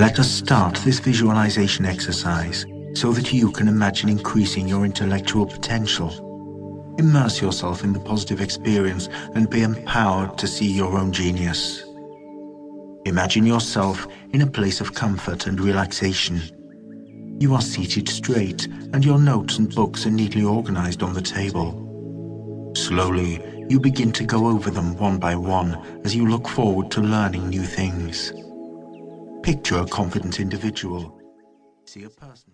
Let us start this visualization exercise so that you can imagine increasing your intellectual potential. Immerse yourself in the positive experience and be empowered to see your own genius. Imagine yourself in a place of comfort and relaxation. You are seated straight and your notes and books are neatly organized on the table. Slowly, you begin to go over them one by one as you look forward to learning new things. Picture a confident individual. See a person.